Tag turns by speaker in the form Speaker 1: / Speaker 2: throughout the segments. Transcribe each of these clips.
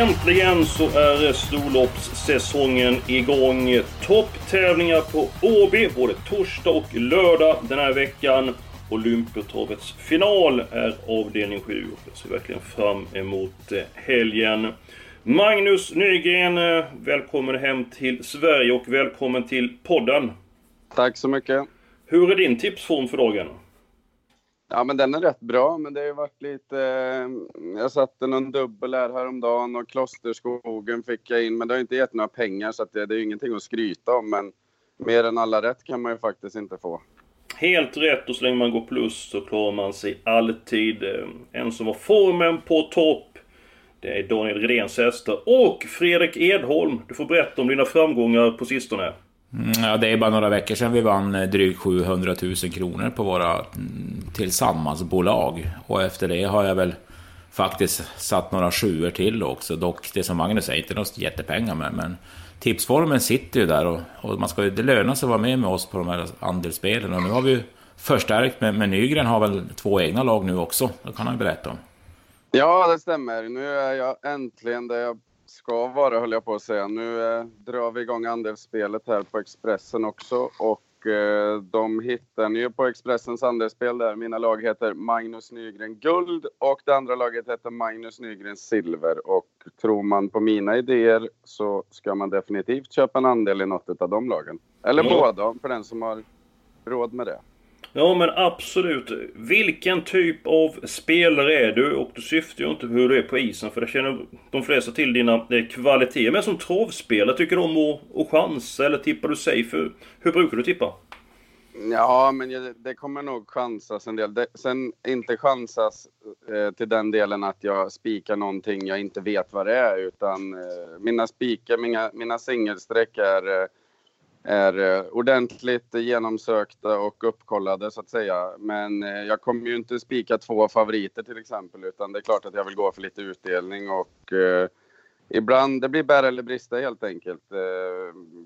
Speaker 1: Äntligen så är storloppssäsongen igång. Topptävlingar på Åby både torsdag och lördag den här veckan. Olympiatravets final är avdelning 7 och jag ser verkligen fram emot eh, helgen. Magnus Nygren, eh, välkommen hem till Sverige och välkommen till podden.
Speaker 2: Tack så mycket.
Speaker 1: Hur är din tipsform för dagen?
Speaker 2: Ja, men den är rätt bra, men det har ju varit lite... Eh, jag satte någon dubbel här häromdagen och Klosterskogen fick jag in, men det har inte gett några pengar så det, det är ju ingenting att skryta om. Men mer än alla rätt kan man ju faktiskt inte få.
Speaker 1: Helt rätt och så länge man går plus så klarar man sig alltid. Eh, en som har formen på topp. Det är Daniel Redéns hästar. Och Fredrik Edholm. Du får berätta om dina framgångar på sistone.
Speaker 3: Mm, ja, det är bara några veckor sedan vi vann eh, drygt 700 000 kronor på våra mm, tillsammansbolag. Och efter det har jag väl faktiskt satt några sjuor till också. Dock, det som Magnus säger, inte något jättepengar men, men tipsformen sitter ju där och, och man ska, det lönar sig att vara med med oss på de här andelsspelen. Och nu har vi ju förstärkt med, med Nygren har väl två egna lag nu också. Det kan han berätta om.
Speaker 2: Ja, det stämmer. Nu är jag äntligen där jag ska vara, höll jag på att säga. Nu eh, drar vi igång andelsspelet här på Expressen också. Och eh, de hittar ni ju på Expressens andelsspel där. Mina lag heter Magnus Nygren Guld och det andra laget heter Magnus Nygren Silver. Och tror man på mina idéer så ska man definitivt köpa en andel i något av de lagen. Eller
Speaker 1: Mm.
Speaker 2: båda, för den som har råd med det.
Speaker 1: Ja men absolut. Vilken typ av spelare är du? Och du syftar ju inte på hur du är på isen för det känner de flesta till dina eh, kvaliteter. Men som travspelare, tycker du om att, att chansa eller tippar du safe? Hur, hur brukar du tippa?
Speaker 2: Ja, men jag- det kommer nog chansas en del. Det, sen inte chansas eh, till den delen att jag spikar någonting jag inte vet vad det är, utan eh, mina spikar, mina, mina singelsträck är, eh, är eh, ordentligt genomsökta och uppkollade så att säga. Men eh, jag kommer ju inte spika två favoriter till exempel, utan det är klart att jag vill gå för lite utdelning och eh, Ibland, det blir bära eller brista helt enkelt. Eh,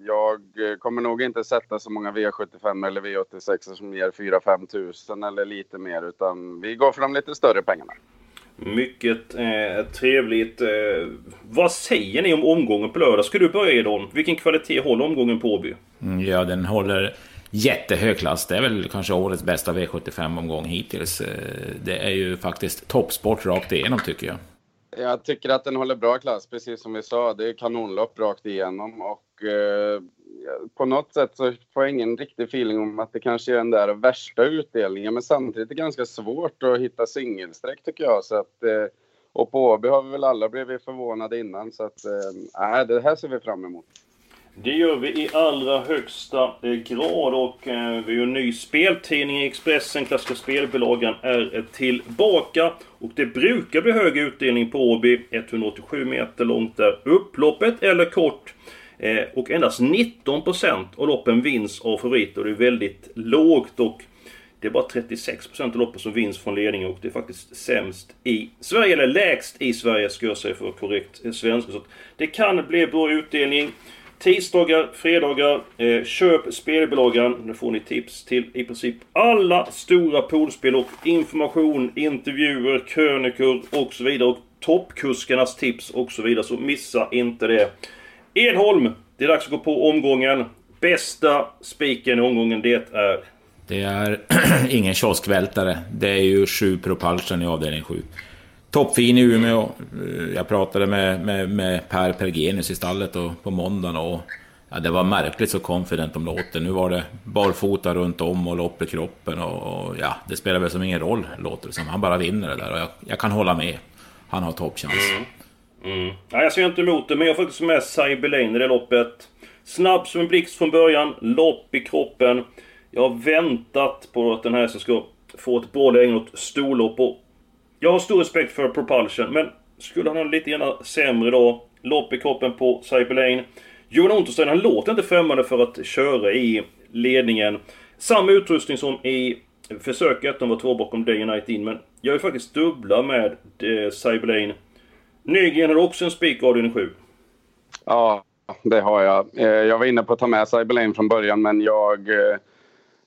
Speaker 2: Jag eh, kommer nog inte sätta så många V75 eller V86 som ger 4-5 tusen eller lite mer, utan vi går för de lite större pengarna.
Speaker 1: Mycket eh, trevligt. Eh, vad säger ni om omgången på lördag? Ska du börja Edholm? Vilken kvalitet håller omgången på Åby?
Speaker 3: Mm, Ja, den håller jättehög klass. Det är väl kanske årets bästa V75-omgång hittills. Eh, Det är ju faktiskt toppsport rakt igenom tycker jag.
Speaker 2: Jag tycker att den håller bra klass, precis som vi sa. Det är kanonlopp rakt igenom och eh, på något sätt så får jag ingen riktig feeling om att det kanske är den där värsta utdelningen, men samtidigt är det ganska svårt att hitta singelsträck tycker jag. Så att, eh, och på Åby har vi väl alla blivit förvånade innan, så att eh, äh, det här ser vi fram emot.
Speaker 1: Det gör vi i allra högsta eh, grad och eh, vi har ju en ny speltidning i Expressen. Klassiska spelbilagan är tillbaka. Och det brukar bli hög utdelning på Åby. 187 meter långt är upploppet, eller kort. Eh, och endast 19% av loppen vinns av favoriter. Och det är väldigt lågt. Och det är bara 36% av loppen som vinns från ledningen och det är faktiskt sämst i Sverige, eller lägst i Sverige ska jag säga för korrekt eh, svenska. Så det kan bli bra utdelning. Tisdagar, fredagar, eh, köp spelbolagen. Nu får ni tips till i princip alla stora poolspel och information, intervjuer, krönikor och så vidare. Och toppkuskarnas tips och så vidare. Så missa inte det. Edholm, det är dags att gå på omgången. Bästa spiken i omgången, det är...
Speaker 3: Det är ingen kioskvältare. Det är ju sju Propulsion i avdelning 7. Toppfin i Umeå. Eh, Jag pratade med, med, med Per Pergenius i stallet och, på måndagen och ja, det var märkligt så confident de låter. Nu var det barfota runt om och lopp i kroppen och, och ja, det spelar väl som ingen roll låter det som. Han bara vinner det där och jag, jag kan hålla med. Han har toppchans.
Speaker 1: Mm. Mm. Nej, jag ser inte emot det, men jag har faktiskt med Cyber Lane i det loppet. Snabb som en blixt från början, lopp i kroppen. Jag har väntat på att den här ska få ett bra läge åt storlopp och jag har stor respekt för Propulsion men skulle han ha lite grann sämre då, lopp i kroppen på Cyberlane. Johan Unterstein han låter inte främmande för att köra i ledningen. Samma utrustning som i försöket, de var två bakom Day and Night In men jag är faktiskt dubbla med Cyber Cyberlane. Nygren har också en spik avdelning 7.
Speaker 2: Ja, det har jag. Eh, jag var inne på att ta med Cyberlane från början men eh, jag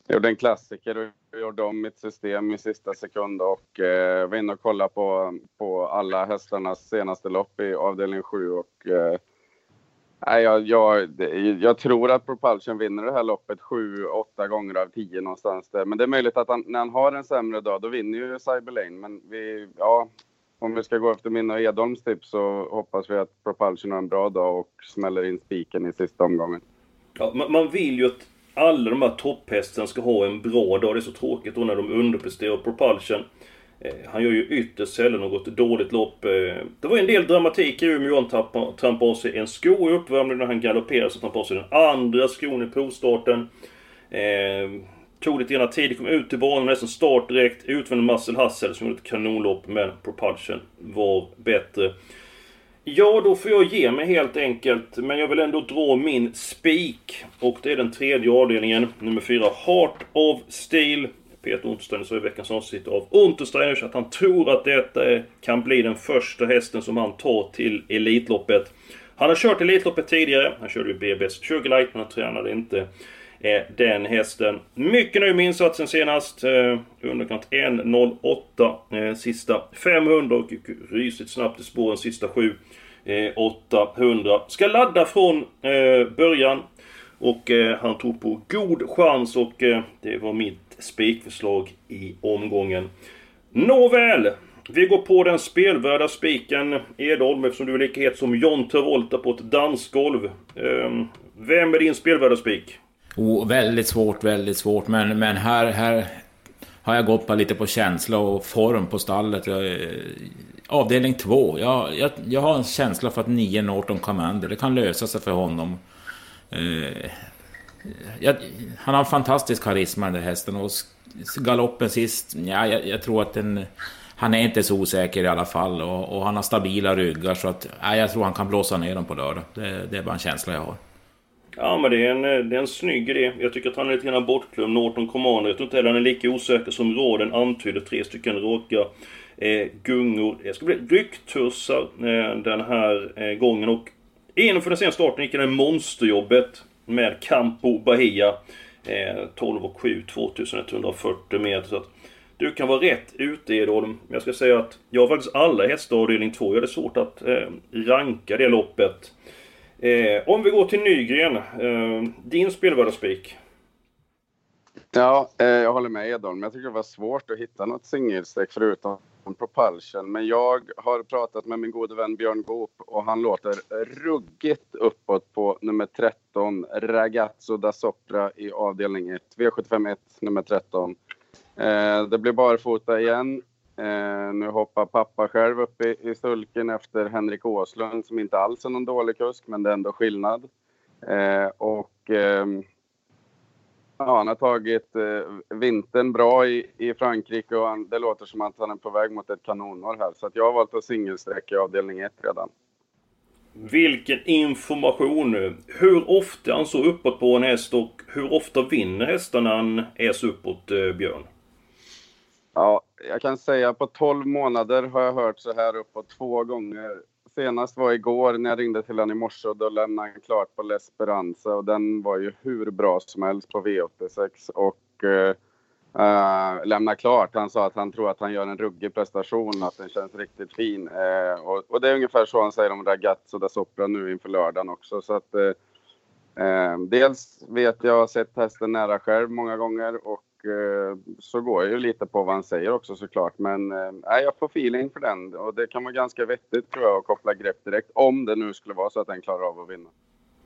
Speaker 2: gjorde en klassiker och gjorde om mitt system i sista sekund och eh, var inne och kollade på, på alla hästarnas senaste lopp i avdelning 7 och eh, Nej, jag, jag, jag, tror att Propulsion vinner det här loppet sju, åtta gånger av tio någonstans där. Men det är möjligt att han, när han har en sämre dag, då vinner ju Cyberlane. Men vi, ja, om vi ska gå efter mina och Edholms tips så hoppas vi att Propulsion har en bra dag och smäller in spiken i sista omgången.
Speaker 1: Ja, man, man vill ju att alla de här topphästarna ska ha en bra dag. Det är så tråkigt då när de underpresterar. Propulsion Eh, han gör ju ytterst sällan något dåligt lopp. Eh, det var en del dramatik i Umeå. Han trampade av sig en sko i uppvärmningen när han galopperade. Så trampade av sig den andra skon i provstarten. Eh, tog lite grann tid, kom ut till banan nästan start direkt. Utvände Marcel Hassel som gjorde ett kanonlopp. Men Propulsion var bättre. Ja, då får jag ge mig helt enkelt. Men jag vill ändå dra min spik. Och det är den tredje avdelningen. Nummer fyra, Heart of Steel. Peter Untersteiner sa i veckans avsnitt av Untersteiner att han tror att detta kan bli den första hästen som han tar till Elitloppet. Han har kört Elitloppet tidigare. Han körde ju BBS Sugarlight men han tränade inte är den hästen. Mycket nöjd med insatsen senast. Eh, underkant 1.08 eh, sista 500 och rysigt snabbt i spåren sista 7. 800. Eh, Ska ladda från eh, början. Och eh, han tog på god chans och det var mitt spikförslag i omgången. Nåväl! Vi går på den spelvärda spiken Edholm eftersom du är lika het som John Travolta på ett dansgolv. Ehm, vem är din spelvärda spik?
Speaker 3: Oh, väldigt svårt, väldigt svårt. Men, men här, här har jag gått på lite på känsla och form på stallet. Jag, eh, avdelning två. Jag, jag, jag har en känsla för att 9 Norton Commander, det kan lösa sig för honom. Eh, jag, han har en fantastisk karisma den där hästen och galoppen sist, ja, jag, jag, tror att den... Han är inte så osäker i alla fall och, och han har stabila ryggar så att ja, jag tror han kan blåsa ner dem på lördag. Det, det är bara en känsla jag har.
Speaker 1: Ja men det är en, eh, det är en snygg idé. Jag tycker att han är lite grann bortglömd, Norton Commander. Jag tror inte heller han är lika osäker som råden antyder. Tre stycken råka eh, gungor. Det ska bli rycktussar eh, den här eh, gången. Och inför den senaste starten gick det monsterjobbet med Campo Bahia. Eh, 12 och 7, 2140 meter. Så att du kan vara rätt ute i Men Jag ska säga att jag har faktiskt alla hästar avdelning 2. Jag hade svårt att eh, ranka det loppet. Eh, om vi går till Nygren. Eh, din spelvärdaspik?
Speaker 2: Ja, eh, jag håller med Edholm. Jag tycker det var svårt att hitta något singelstreck förutom Propulsion. Men jag har pratat med min gode vän Björn Goop och han låter ruggigt uppåt på nummer 13, Ragazzo da Sopra i avdelning 1. V751 nummer 13. Eh, det blir barfota igen. Eh, nu hoppar pappa själv upp i, i sulken efter Henrik Åslund som inte alls är någon dålig kusk, men det är ändå skillnad. Eh, och eh, Ja, han har tagit eh, vintern bra i, i Frankrike och han, det låter som att han är på väg mot ett kanonår här. Så att jag har valt att singelsträcka i avdelning 1 redan.
Speaker 1: Vilken information nu! Hur ofta är han så uppåt på en häst och hur ofta vinner hästarna när han är så uppåt, eh, Björn?
Speaker 2: Ja, jag kan säga på 12 månader har jag hört så här uppåt två gånger senast var igår när jag ringde till honom i morse och då lämnade han klart på L'Esperanza och den var ju hur bra som helst på V86 och eh, eh uh, lämna klart. Han sa att han tror att han gör en ruggig prestation, att den känns riktigt fin. Uh, och, och, det är ungefär så han säger om Ragazzo da Sopra nu inför lördagen också. Så att, uh, dels vet jag, har sett hästen nära själv många gånger och Eh, så går jag ju lite på vad han säger också såklart. Men eh, jag får feeling för den och det kan vara ganska vettigt tror jag att koppla grepp direkt. Om det nu skulle vara så att den klarar av att vinna.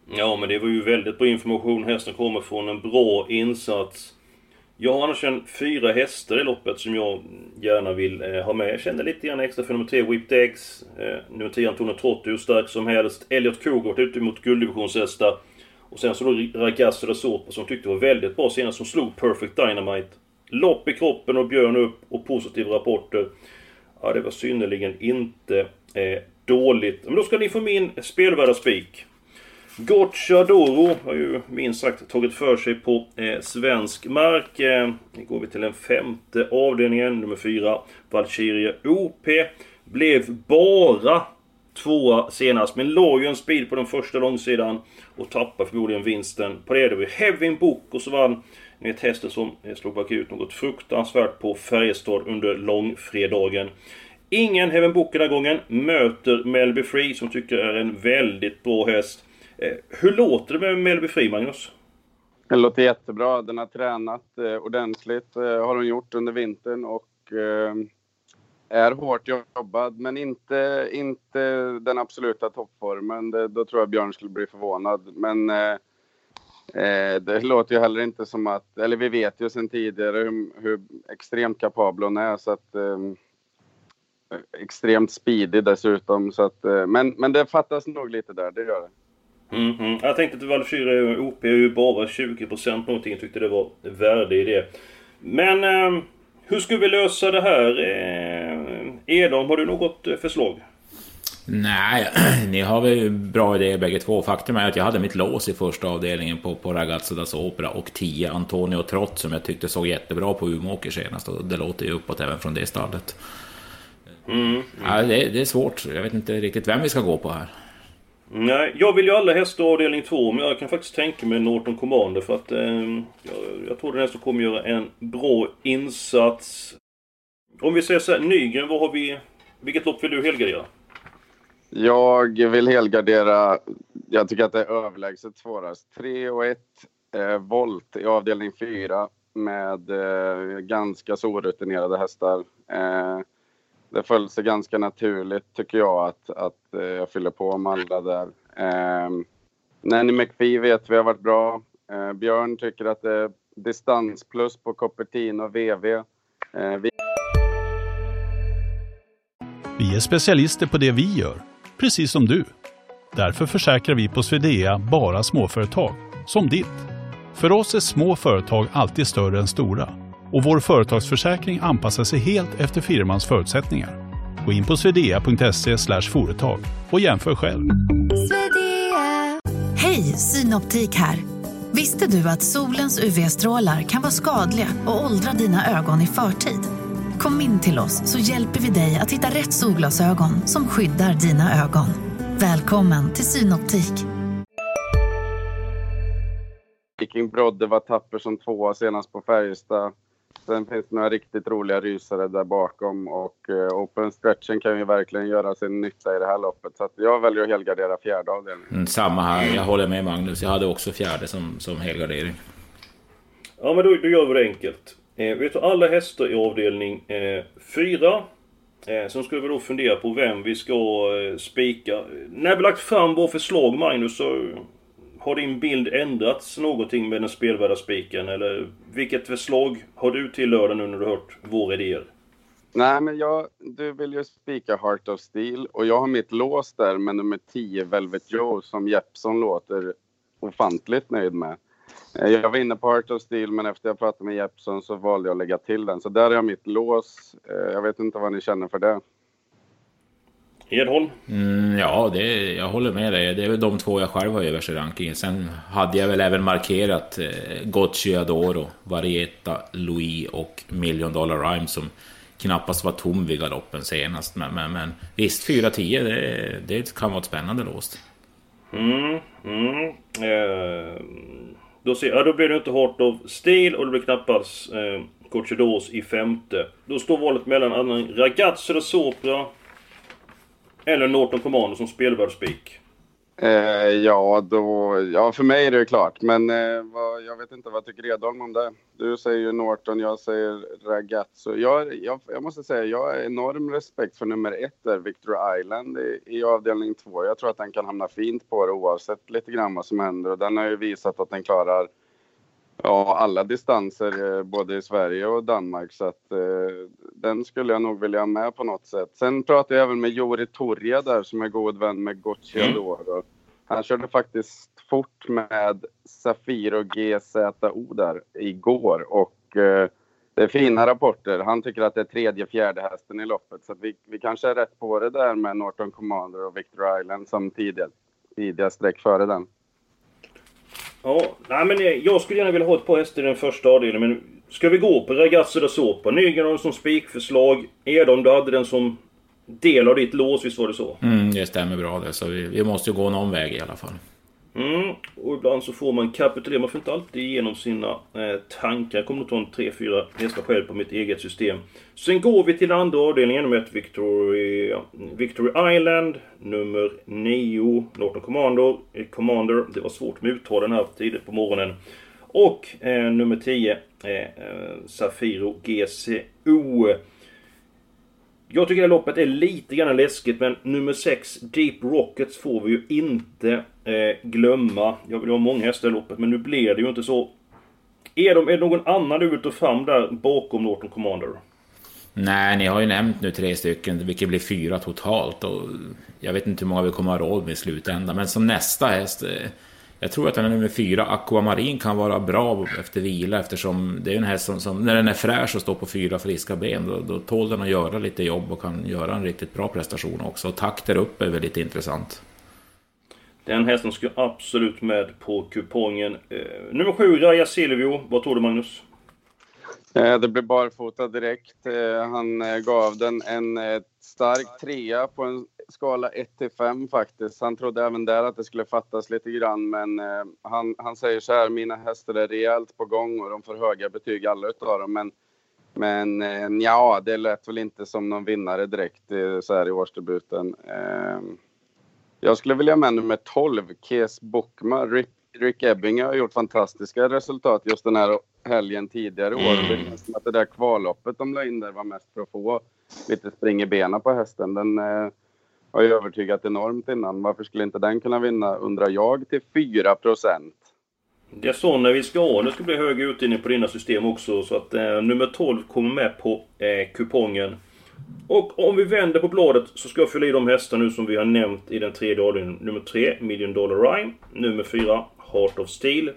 Speaker 1: Ja men det var ju väldigt bra information. Hästen kommer från en bra insats. Jag har annars en fyra hästar i loppet som jag gärna vill eh, ha med. Jag kände lite grann extra för nummer tre, Whipped Eggs. Eh, nummer 10, Antonio Trotti, hur stark som helst. Elliot Kogort ute mot gulddivisionshästar. Och sen så då Ragazzo da Sopa som tyckte var väldigt bra senast som slog Perfect Dynamite. Lopp i kroppen och Björn upp och positiva rapporter. Ja, det var synnerligen inte eh, dåligt. Men då ska ni få min spelvärda spik. Gocciadoro har ju minst sagt tagit för sig på eh, svensk mark. Eh, nu går vi till den femte avdelningen, nummer fyra. Valkyrie OP. Blev bara tvåa senast, men låg ju en speed på den första långsidan. Och tappade förmodligen vinsten på det. Det var Hevin Book och så vann ni vet hästen som slog bakut något fruktansvärt på Färjestad under långfredagen. Ingen Heaven Book den här gången. Möter Melby Free som tycker är en väldigt bra häst. Eh, hur låter det med Melby Free, Magnus?
Speaker 2: Det låter jättebra. Den har tränat eh, ordentligt, eh, har hon gjort under vintern och eh, är hårt jobbad, men inte, inte den absoluta toppformen. Det, då tror jag Björn skulle bli förvånad. Men eh, eh det låter ju heller inte som att, eller vi vet ju sedan tidigare hur, hur extremt kapabel hon är så att eh, extremt speedig dessutom. Så att, eh, men, men det fattas nog lite där, det gör det.
Speaker 1: Mm -hmm. Jag tänkte att Valkyrie OP är ju bara 20% någonting. Jag tyckte det var värde i det. Men eh, hur ska vi lösa det här? Eh, Edholm, har du något eh, förslag?
Speaker 3: Nej, ni har väl bra idéer bägge två. Faktum är att jag hade mitt lås i första avdelningen på, på Ragazzo das Opera och 10 Antonio Trott som jag tyckte såg jättebra på Umeåker senast. Och det låter ju uppåt även från det stallet. Mm, mm. Ja, det, det, är svårt. Jag vet inte riktigt vem vi ska gå på här.
Speaker 1: Nej, jag vill ju alla hästar avdelning 2 men jag kan faktiskt tänka mig Norton Commander för att eh, jag, jag tror den hästen kommer göra en bra insats. Om vi säger så här, Nygren, vad har vi... Vilket lopp vill du helgardera?
Speaker 2: Jag vill helgardera, jag tycker att det är överlägset svårast. 3 och 1 eh, volt i avdelning 4 med eh, ganska så orutinerade hästar. Eh, det föll sig ganska naturligt tycker jag att, att eh, jag fyller på med alla där. Eh, Nanny McPhee vet vi har varit bra. Eh, Björn tycker att det är distansplus på Cupertino och VV. Eh, vi...
Speaker 4: vi är specialister på det vi gör, precis som du. Därför försäkrar vi på Swedea bara småföretag, som ditt. För oss är små företag alltid större än stora och vår företagsförsäkring anpassar sig helt efter firmans förutsättningar. Gå in på swedea.se företag och jämför själv.
Speaker 5: Hej, Synoptik här. Visste du att solens UV-strålar kan vara skadliga och åldra dina ögon i förtid? Kom in till oss så hjälper vi dig att hitta rätt solglasögon som skyddar dina ögon. Välkommen till Synoptik.
Speaker 2: Viking Brodde var tapper som tvåa senast på Färjestad. Sen finns det några riktigt roliga rysare där bakom och uh, open stretchen kan ju verkligen göra sin nytta i det här loppet. Så jag väljer att helgardera fjärde avdelningen.
Speaker 3: Mm, samma här, jag håller med Magnus. Jag hade också fjärde som, som helgardering.
Speaker 1: Ja men då, då gör vi det enkelt. Eh, vi tar alla hästar i avdelning 4. Eh, eh, sen ska vi då fundera på vem vi ska eh, spika. När vi lagt fram våra förslag Magnus så har din bild ändrats någonting med den spelvärda spiken? Eller vilket förslag har du till lördag nu när du hört våra idéer?
Speaker 2: Nej, men jag, du vill ju spika Heart of Steel och jag har mitt lås där med nummer 10 Velvet Joe som Jeppson låter ofantligt nöjd med. Eh, jag var inne på Heart of Steel men efter jag pratade med Jeppson så valde jag att lägga till den. Så där har jag mitt lås. Eh, jag vet inte vad ni känner för det.
Speaker 1: Edholm?
Speaker 3: Mm, ja, det, jag håller med dig. Det är väl de två jag själv har överst i rankingen. Sen hade jag väl även markerat eh, Gocci Adoro, Varieta, Louis och Million Dollar Rhyme som knappast var tom vid galoppen senast. Men, men, men visst, 4-10, det, det kan vara ett spännande låst.
Speaker 1: Mm, mm. Eh, då, ser, ja, då blir det inte hårt av stil och det blir knappast eh, Cochados i femte. Då står valet mellan Ragazzo da Sopra eller Norton Commando som spelvärd spik?
Speaker 2: Eh, ja, då, ja, för mig är det klart. Men eh, vad, jag vet inte, vad tycker Edholm om det? Du säger ju Norton, jag säger Ragazzo. Jag, jag, jag måste säga, jag har enorm respekt för nummer ett där, Victor Island i, i avdelning två. Jag tror att den kan hamna fint på det oavsett lite grann vad som händer. Och den har ju visat att den klarar ja, alla distanser eh, både i Sverige och Danmark. Så att eh, den skulle jag nog vilja ha med på något sätt. Sen pratade jag även med Jori Torja där som är god vän med Gocciador. Mm. Han körde faktiskt fort med Safiro GZO där igår och eh, det är fina rapporter. Han tycker att det är tredje, fjärde hästen i loppet. Så vi, vi kanske är rätt på det där med Norton Commander och Victor Island som tidiga, tidiga streck före den.
Speaker 1: Ja, nej men jag skulle gärna vilja ha ett par hästar i den första avdelningen. Men ska vi gå på Ragazzo da Sopa? Nygren har som spikförslag. Edon, du hade den som del av ditt lås, visst var det så?
Speaker 3: Mm, det stämmer bra det. Så vi, vi måste ju gå någon väg i alla fall.
Speaker 1: Mm, och ibland så får man kapitulera. Man får inte alltid igenom sina eh, tankar. Jag kommer nog ta en 3-4 hästar själv på mitt eget system. Sen går vi till den andra avdelningen med ett Victory, Victory Island. Nummer 9, Norton Commander. Eh, Commander. Det var svårt med uttalen här tidigt på morgonen. Och eh, nummer 10, eh, eh, Safiro GCO. Jag tycker det loppet är lite grann läskigt men nummer 6 Deep Rockets får vi ju inte eh, glömma. Jag vill ha många hästar i loppet men nu blir det ju inte så. Är, de, är det någon annan ut och fram där bakom Norton Commander?
Speaker 3: Nej, ni har ju nämnt nu tre stycken, vilket blir fyra totalt. Och jag vet inte hur många vi kommer ha råd med i slutändan. Men som nästa häst... Eh, jag tror att den är nummer fyra, Aquamarin, kan vara bra efter vila eftersom det är en häst som, som när den är fräsch och står på fyra friska ben, då, då tål den att göra lite jobb och kan göra en riktigt bra prestation också. Och takter upp är väldigt intressant.
Speaker 1: Den hästen ska absolut med på kupongen. Eh, nummer 7, Raja Silvio. Vad tror du Magnus?
Speaker 2: Eh, det blev barfota direkt. Eh, han eh, gav den en eh, stark trea på en skala 1 till 5 faktiskt. Han trodde även där att det skulle fattas lite grann, men eh, han, han säger så här, mina hästar är rejält på gång och de får höga betyg alla utav dem. Men, men eh, ja, det lät väl inte som någon vinnare direkt så här i årsdebuten. Ehm, jag skulle vilja med nummer 12, Kes Bokma. Rick, Rick Ebbing har gjort fantastiska resultat just den här helgen tidigare år. Mm. Det känns som att det där kvalloppet de la in där var mest för att få lite spring i benen på hästen. Den eh, har ju övertygat enormt innan. Varför skulle inte den kunna vinna, undrar jag, till 4 procent?
Speaker 1: Det är så när vi ska ha. Det ska bli hög utdelning på dina system också. Så att eh, nummer 12 kommer med på eh, kupongen. Och om vi vänder på bladet så ska jag fylla i de hästar nu som vi har nämnt i den tredje avdelningen. Nummer 3, Million Dollar Rhyme. Nummer 4, Heart of Steel.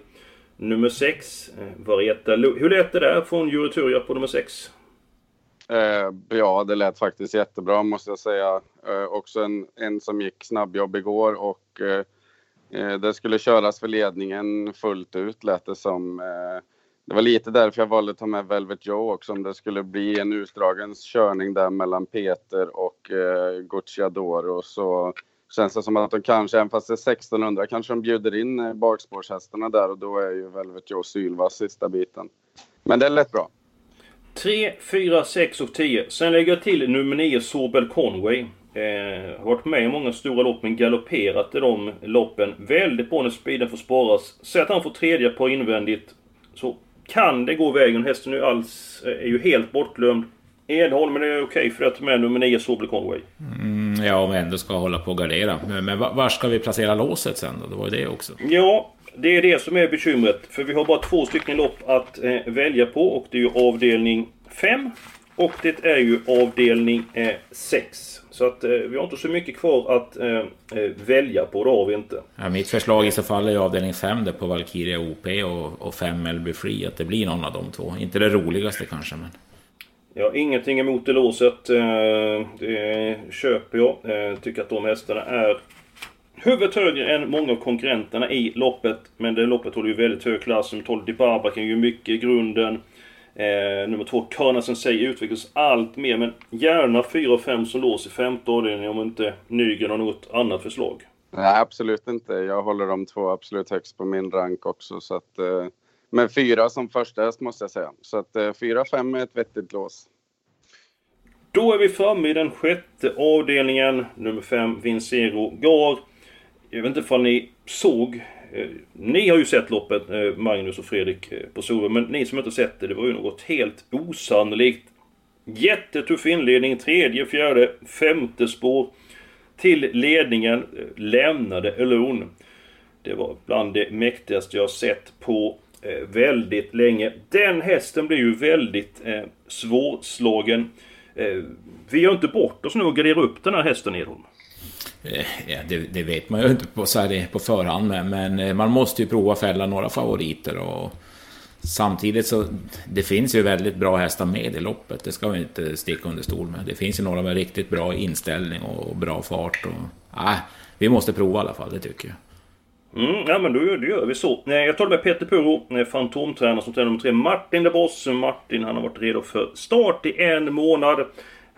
Speaker 1: Nummer 6, eh, Varietta. Hur lät det där från Jureturia på nummer 6?
Speaker 2: Eh, ja, det lät faktiskt jättebra måste jag säga. Eh, också en, en som gick snabbjobb igår och eh, eh det skulle köras för ledningen fullt ut lät det som. Eh, det var lite därför jag valde att ta med Velvet Joe också, om det skulle bli en utdragen körning där mellan Peter och eh, Gucciadoro så känns det som att de kanske, även fast det är 1600, kanske de bjuder in eh, bakspårshästarna där och då är ju Velvet Joe sylvass sista biten. Men det är lätt bra.
Speaker 1: 3, 4, 6 och 10. Sen lägger jag till nummer 9, Sobel Conway. Eh, har varit med i många stora lopp men galopperat i de loppen. Väldigt bra när speeden får sparas. Säg att han får tredje på invändigt. Så kan det gå vägen. Hästen är, alls, eh, är ju helt bortglömd. Edholm, men det är okej för att med nummer 9 Sobel Conway.
Speaker 3: Mm, ja, om vi ändå ska hålla på och gardera. Men, men var ska vi placera låset sen då? Det var ju det också.
Speaker 1: Ja, det är det som är bekymret. För vi har bara två stycken lopp att eh, välja på och det är ju avdelning 5 och det är ju avdelning 6. Så att eh, vi har inte så mycket kvar att eh, eh, välja på, det har vi inte.
Speaker 3: Ja, mitt förslag i så fall är avdelning 5 där på Valkyria OP och, och 5 Melby Free. Att det blir någon av de två. Inte det roligaste kanske men...
Speaker 1: Har ingenting emot det låset. Eh, det köper jag. Eh, tycker att de hästarna är huvudet högre än många av konkurrenterna i loppet. Men det loppet håller ju väldigt hög klass. Nummer 12 Dibaba kan ju mycket i grunden. Eh, nummer 2 Kana Sensei utvecklas allt mer. Men gärna 4 och 5 som lås i femte avdelningen om inte Nygren har något annat förslag.
Speaker 2: Nej, absolut inte. Jag håller de två absolut högst på min rank också. Så att, eh, men fyra som första häst måste jag säga. Så att eh, fyra, fem är ett vettigt lås.
Speaker 1: Då är vi framme i den sjätte avdelningen. Nummer 5, Vincero Gar. Jag vet inte ifall ni såg... Eh, ni har ju sett loppet, eh, Magnus och Fredrik, eh, på Solvalla. Men ni som inte sett det, det var ju något helt osannolikt. Jättetuff inledning. Tredje, fjärde, femte spår. Till ledningen lämnade Alone. Det var bland det mäktigaste jag sett på eh, väldigt länge. Den hästen blir ju väldigt eh, svårslagen. Eh, vi gör inte bort oss nu och garderar upp den här hästen Edholm.
Speaker 3: Eh, ja, det, det, vet man ju inte på, så här, på förhand, men, men eh, man måste ju prova fälla några favoriter. Och samtidigt så det finns ju väldigt bra hästar med i loppet, det ska vi inte sticka under stol med. Det finns ju några med riktigt bra inställning och bra fart. Och, äh, vi måste prova i alla fall, det tycker jag.
Speaker 1: Mm, ja men då gör, då gör vi så. Jag talar med Peter Puro, eh, fantomtränare som tränar nummer tre. Martin de Boss. Martin han har varit redo för start i en månad.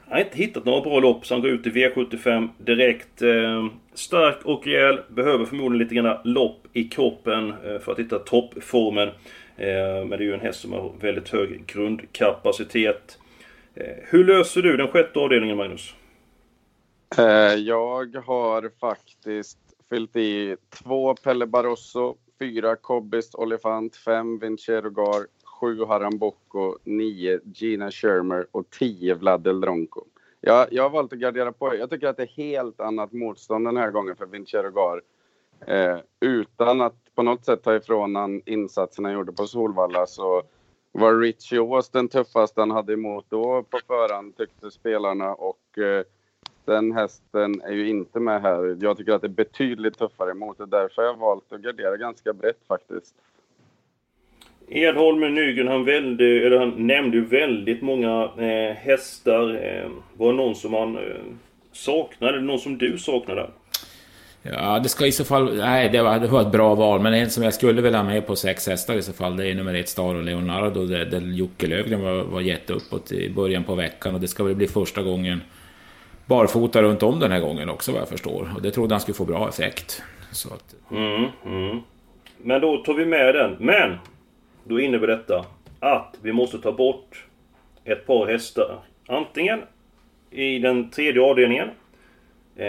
Speaker 1: Han har inte hittat några bra lopp så han går ut i V75 direkt. Ehm, stark och rejäl. Behöver förmodligen lite grann lopp i kroppen eh, för att hitta toppformen. Ehm, men det är ju en häst som har väldigt hög grundkapacitet. Ehm, hur löser du den sjätte avdelningen, Magnus?
Speaker 2: Eh, jag har faktiskt fyllt i två Pelle Barroso, fyra Cobbist Olifant, fem Vincero Gar, sju Haram Boko, nio Gina Shermer och 10 Vlade Dronko. Jag, jag har valt att gardera på. Jag tycker att det är helt annat motstånd den här gången för Vincero Gar. Eh, utan att på något sätt ta ifrån han insatserna han gjorde på Solvalla så var Richie Ås den tuffaste han hade emot då på förhand tyckte spelarna och eh, den hästen är ju inte med här. Jag tycker att det är betydligt tuffare emot det. Därför har jag valt att gardera ganska brett faktiskt.
Speaker 1: Edholm Nygren, han, välde, eller han nämnde ju väldigt många eh, hästar. Eh, var det någon som han eh, saknade? Någon som du saknade?
Speaker 3: Ja, det ska i så fall... Nej, det var, det var ett bra val. Men en som jag skulle vilja ha med på sex hästar i så fall, det är nummer ett Star och Leonardo. Där, där Jocke Lövgren var, var jätteuppåt i början på veckan. Och det ska väl bli första gången barfota runt om den här gången också vad jag förstår. Och det trodde han skulle få bra effekt. Så att...
Speaker 1: mm, mm. Men då tar vi med den. Men! Då innebär detta att vi måste ta bort ett par hästar. Antingen i den tredje avdelningen. Eh,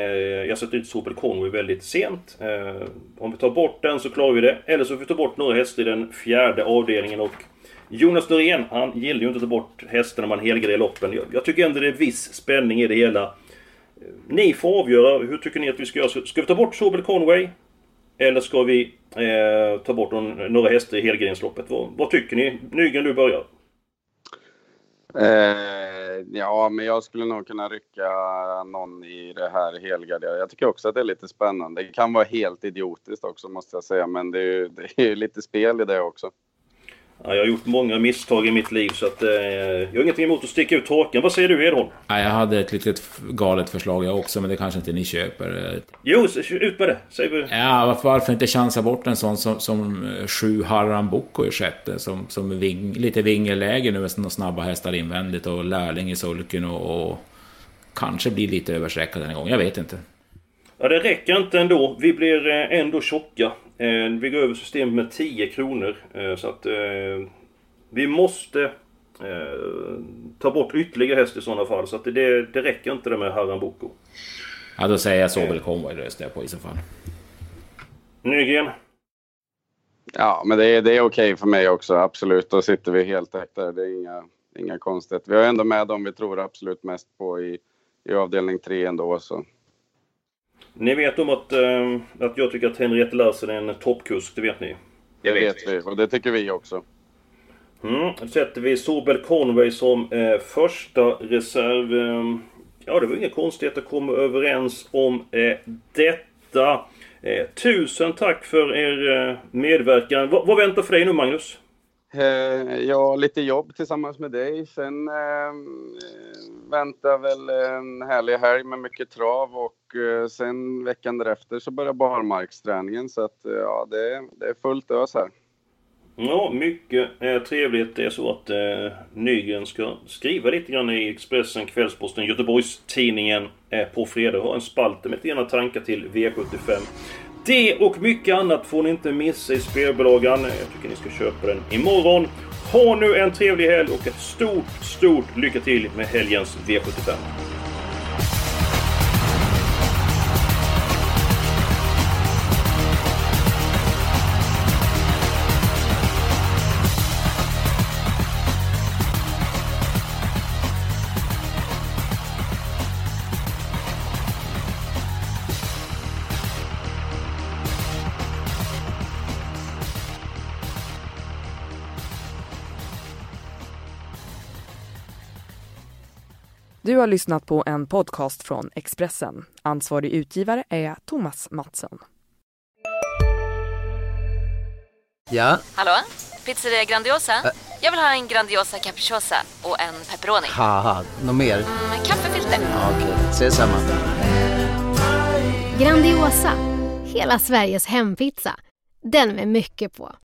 Speaker 1: jag sätter ut Sobel Conway väldigt sent. Eh, om vi tar bort den så klarar vi det. Eller så får vi ta bort några hästar i den fjärde avdelningen. Och Jonas Norén, han gillar ju inte att ta bort hästarna när man helgarderar loppen. Jag, jag tycker ändå det är viss spänning i det hela. Eh, ni får avgöra. Hur tycker ni att vi ska göra? Ska vi ta bort Sobel Conway? Eller ska vi eh, ta bort någon, några hästar i helgrensloppet? Vad, vad tycker ni? Nygren, du börjar.
Speaker 2: Eh, ja, men jag skulle nog kunna rycka någon i det här helgarderade. Jag tycker också att det är lite spännande. Det kan vara helt idiotiskt också måste jag säga, men det är ju det är lite spel i det också.
Speaker 1: Ja, jag har gjort många misstag i mitt liv så att eh, jag har ingenting emot att sticka ut hakan. Vad säger du Edholm?
Speaker 3: Ja, jag hade ett litet galet förslag jag också, men det kanske inte ni köper.
Speaker 1: Jo, ut med det! Säg.
Speaker 3: Ja, varför inte chansa bort en sån som, som eh, sju Harran Boko i sjätte, som, som ving, lite vingelläge nu med några snabba hästar invändigt och lärling i sulken och, och kanske blir lite överstreckad den gången. Jag vet inte.
Speaker 1: Ja, det räcker inte ändå. Vi blir eh, ändå tjocka. Eh, vi går över systemet med 10 kronor. Eh, så att vi måste ta bort ytterligare häst i sådana fall. Så att det, det räcker inte det med Haram Boko.
Speaker 3: Ja, då säger jag Sobel Conway röstar jag på i så fall.
Speaker 1: Nygren?
Speaker 2: Ja, men det är, det är okej för mig också, absolut. Då sitter vi helt där. Det är inga, inga konstigheter. Vi har ändå med dem vi tror absolut mest på i, i avdelning 3 ändå. Så
Speaker 1: ni vet om att, äh, att jag tycker att Henriette Larsen är en toppkusk, det vet ni?
Speaker 2: Det vet vi, och det tycker vi också.
Speaker 1: Mm, då sätter vi Sobel Conway som eh, första reserv. Eh, ja, det var inga konstigheter att komma överens om eh, detta. Eh, tusen tack för er eh, medverkan. V vad väntar för dig nu, Magnus?
Speaker 2: Eh, ja, lite jobb tillsammans med dig. Sen ehm, eh, väntar väl en härlig helg med mycket trav och eh, sen veckan därefter så börjar barmarksträningen så att eh, ja, det, det är fullt ös här.
Speaker 1: Ja, mycket eh, trevligt. Det är så att eh, Nygren ska skriva lite grann i Expressen, Kvällsposten, Göteborgs-Tidningen eh, på fredag. Ha en spalt med lite grann tankar till V75. Det och mycket annat får ni inte missa i spelbolagen. Jag tycker ni ska köpa den imorgon. Ha nu en trevlig helg och ett stort, stort lycka till med helgens V75.
Speaker 6: Du har lyssnat på en podcast från Expressen. Ansvarig utgivare är Thomas Mattsson.
Speaker 7: Ja?
Speaker 8: Hallå? Pizzeria Grandiosa? Jag vill ha en Grandiosa capriciosa och en pepperoni.
Speaker 7: Något mer?
Speaker 8: Med kaffefilter.
Speaker 7: Ja, Okej, ses samma.
Speaker 9: Grandiosa, hela Sveriges hempizza. Den med mycket på.